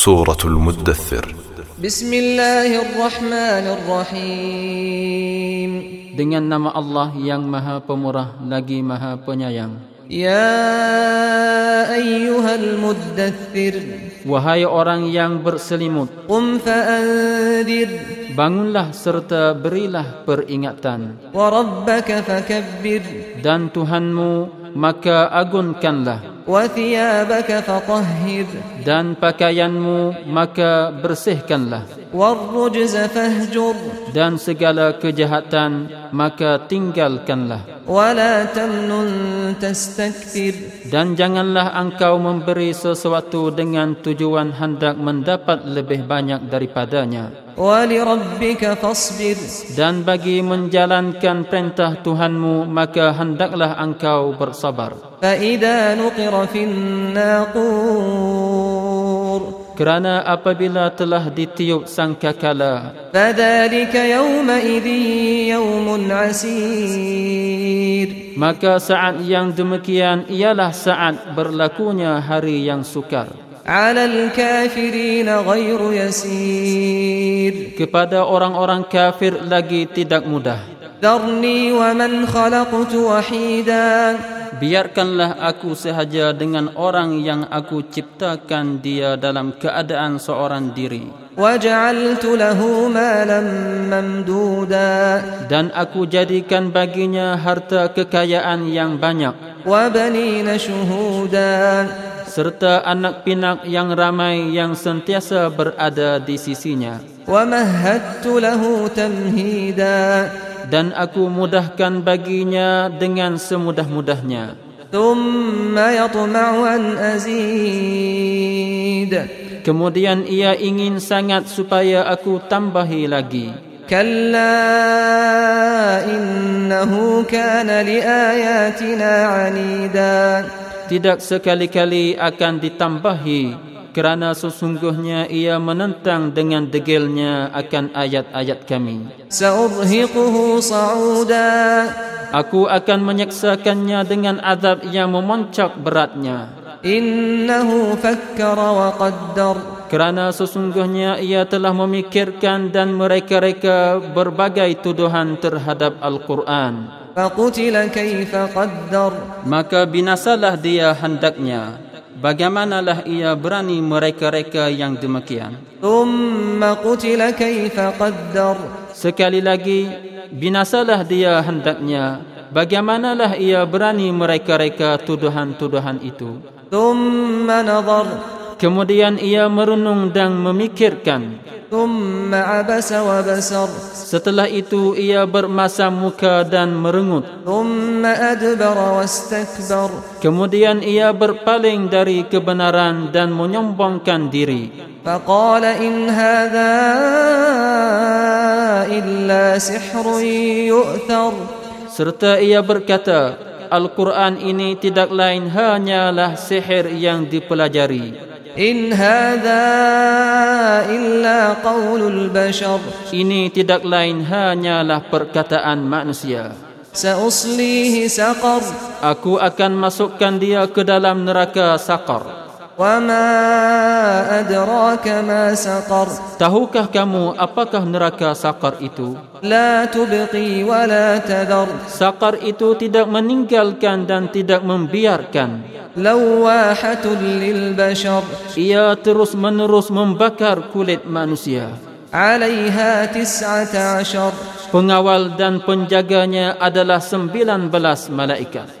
سورة المدثر بسم الله الرحمن الرحيم Dengan nama Allah yang maha pemurah lagi maha penyayang. يا أيها المدثر Wahai orang yang berselimut, قم فأنذر bangunlah serta berilah peringatan. وربك فكبر Dan Tuhanmu maka agunkanlah. وثيابك فطهر. Dan pakaianmu maka bersihkanlah. والرجز فاهجر Dan segala kejahatan maka tinggalkanlah. ولا تمنن تستكثر Dan janganlah engkau memberi sesuatu dengan tujuan hendak mendapat lebih banyak daripadanya. ولربك فاصبر Dan bagi menjalankan perintah Tuhanmu maka hendaklah engkau bersabar. فإذا نقر في الناقور kerana apabila telah ditiup sangkakala fadhalika yawma idhi yawmun asir maka saat yang demikian ialah saat berlakunya hari yang sukar. alal kafirin ghairu yasir kepada orang-orang kafir lagi tidak mudah. Dharni wa man khalaqtu wahida Biarkanlah aku sahaja dengan orang yang aku ciptakan dia dalam keadaan seorang diri. Waj'altu lahu malan mamduda Dan aku jadikan baginya harta kekayaan yang banyak. Wa banina shuhuda serta anak pinak yang ramai yang sentiasa berada di sisinya. Wa mahattu lahu tamhida dan aku mudahkan baginya dengan semudah-mudahnya. Kemudian ia ingin sangat supaya aku tambahi lagi. Tidak sekali-kali akan ditambahi kerana sesungguhnya ia menentang dengan degilnya akan ayat-ayat kami. Sa'urhiquhu sa'uda. Aku akan menyaksakannya dengan azab yang memuncak beratnya. Innahu fakkara wa qaddar. Kerana sesungguhnya ia telah memikirkan dan mereka-reka berbagai tuduhan terhadap Al-Quran. Faqutila kaifa qaddar. Maka binasalah dia hendaknya bagaimanalah ia berani mereka-reka yang demikian. Umma qutila qaddar. Sekali lagi binasalah dia hendaknya bagaimanalah ia berani mereka-reka tuduhan-tuduhan itu. Thumma nadhar. Kemudian ia merenung dan memikirkan. Setelah itu ia bermasa muka dan merengut. Kemudian ia berpaling dari kebenaran dan menyombongkan diri. serta ia berkata Al-Quran ini tidak lain hanyalah sihir yang dipelajari In illa bashar Ini tidak lain hanyalah perkataan manusia. Sa'uslihi saqar Aku akan masukkan dia ke dalam neraka saqar. Tahukah kamu apakah neraka sakar itu? لَا itu tidak meninggalkan dan tidak membiarkan. Ia terus menerus membakar kulit manusia. Pengawal dan penjaganya adalah sembilan belas malaikat.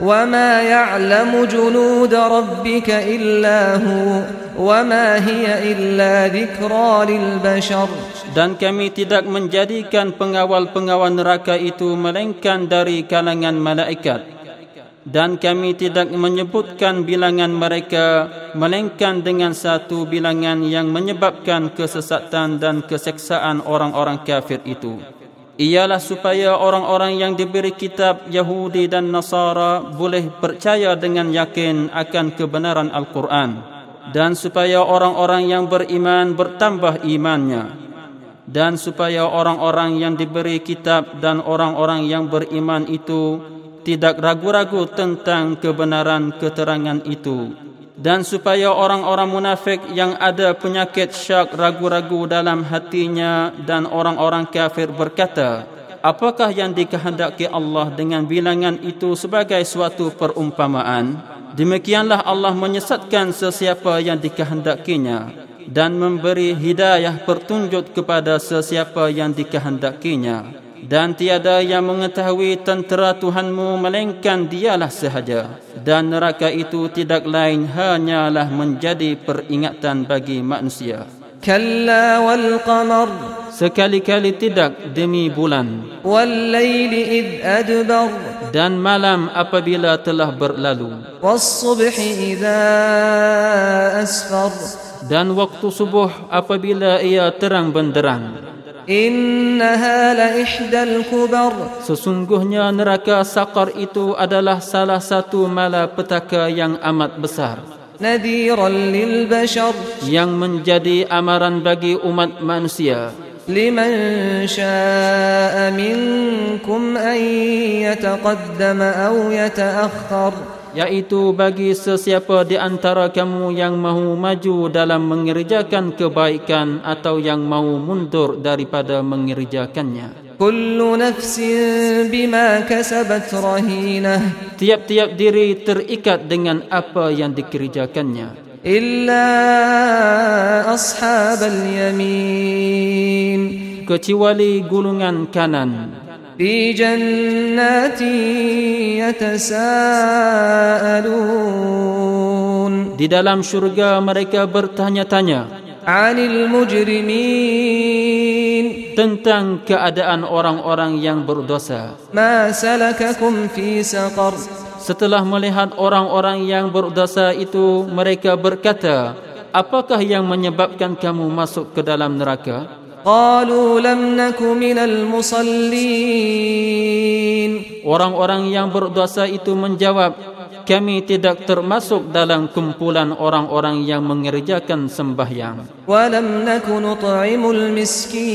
وما يعلم جنود ربك إلا هو وما هي إلا ذكرى للبشر Dan kami tidak menjadikan pengawal-pengawal neraka itu melainkan dari kalangan malaikat. Dan kami tidak menyebutkan bilangan mereka melainkan dengan satu bilangan yang menyebabkan kesesatan dan keseksaan orang-orang kafir itu. Ialah supaya orang-orang yang diberi kitab Yahudi dan Nasara boleh percaya dengan yakin akan kebenaran Al-Quran. Dan supaya orang-orang yang beriman bertambah imannya dan supaya orang-orang yang diberi kitab dan orang-orang yang beriman itu tidak ragu-ragu tentang kebenaran keterangan itu dan supaya orang-orang munafik yang ada penyakit syak ragu-ragu dalam hatinya dan orang-orang kafir berkata apakah yang dikehendaki Allah dengan bilangan itu sebagai suatu perumpamaan? Demikianlah Allah menyesatkan sesiapa yang dikehendakinya dan memberi hidayah pertunjuk kepada sesiapa yang dikehendakinya dan tiada yang mengetahui tentera Tuhanmu melainkan dialah sahaja. Dan neraka itu tidak lain hanyalah menjadi peringatan bagi manusia. Kalla wal qamar. Sekali-kali tidak demi bulan. Wal laili id adbar. Dan malam apabila telah berlalu. Was subhi idza asfar. Dan waktu subuh apabila ia terang benderang innaha la ihdal kubar. Sesungguhnya neraka sakar itu adalah salah satu malapetaka yang amat besar. Nadhiran lil bashar. Yang menjadi amaran bagi umat manusia. Liman sha'a minkum an yataqaddama aw yata'akhkhar yaitu bagi sesiapa di antara kamu yang mahu maju dalam mengerjakan kebaikan atau yang mahu mundur daripada mengerjakannya. Kullu nafsin bima kasabat rahinah. Tiap-tiap diri terikat dengan apa yang dikerjakannya. Illa ashabal yamin. Kecuali gulungan kanan. في جنات يتساءلون Di dalam syurga mereka bertanya-tanya عن المجرمين tentang keadaan orang-orang yang berdosa. ما سلككم في سقر Setelah melihat orang-orang yang berdosa itu, mereka berkata, Apakah yang menyebabkan kamu masuk ke dalam neraka? Qalu lam naku minal musallin. orang-orang yang berdosa itu menjawab kami tidak termasuk dalam kumpulan orang-orang yang mengerjakan sembahyang. Walam nakun tu'imul miskin.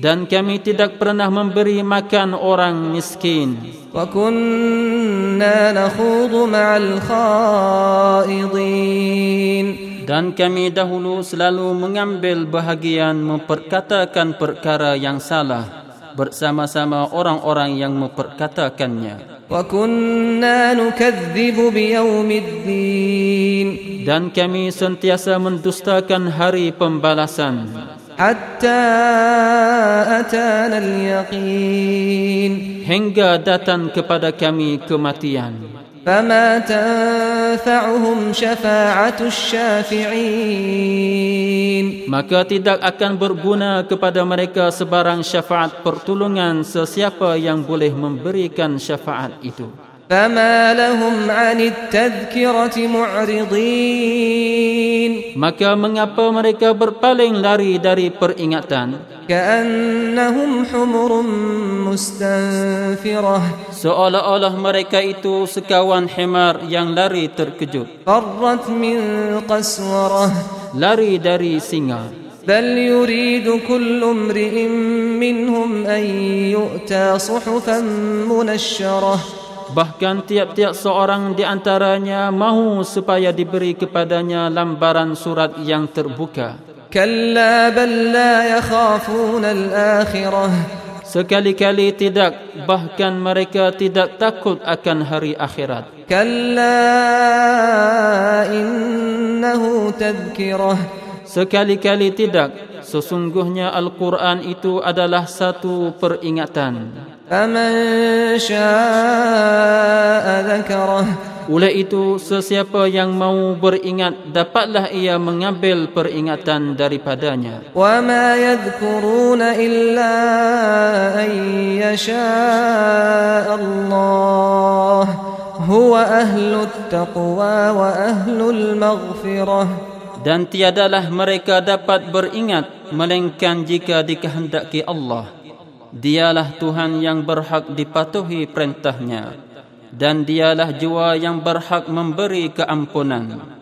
Dan kami tidak pernah memberi makan orang miskin. Wa kunna ma'al khaidin dan kami dahulu selalu mengambil bahagian memperkatakan perkara yang salah bersama-sama orang-orang yang memperkatakannya. Dan kami sentiasa mendustakan hari pembalasan. Hatta atana hingga datang kepada kami kematian. فما تنفعهم شفاعة الشافعين Maka tidak akan berguna kepada mereka sebarang syafaat pertolongan sesiapa yang boleh memberikan syafaat itu. فما لهم عن التذكرة معرضين Maka mengapa mereka berpaling lari dari peringatan كأنهم حمر مستنفرة seolah-olah mereka itu sekawan himar yang lari terkejut فرت من قسورة lari dari singa بل يريد كل امرئ منهم أن يؤتى صحفا منشرة bahkan tiap-tiap seorang di antaranya mahu supaya diberi kepadanya lambaran surat yang terbuka. Kalla bal la yakhafuna al-akhirah. Sekali-kali tidak, bahkan mereka tidak takut akan hari akhirat. Kalla innahu tadhkirah. Sekali-kali tidak, sesungguhnya Al-Quran itu adalah satu peringatan. فمن شاء ذكره Oleh itu sesiapa yang mau beringat Dapatlah ia mengambil peringatan daripadanya وما يذكرون إلا أن يشاء الله هو أهل التقوى وأهل المغفرة Dan tiadalah mereka dapat beringat Melainkan jika dikehendaki Allah Dialah Tuhan yang berhak dipatuhi perintahnya Dan dialah jua yang berhak memberi keampunan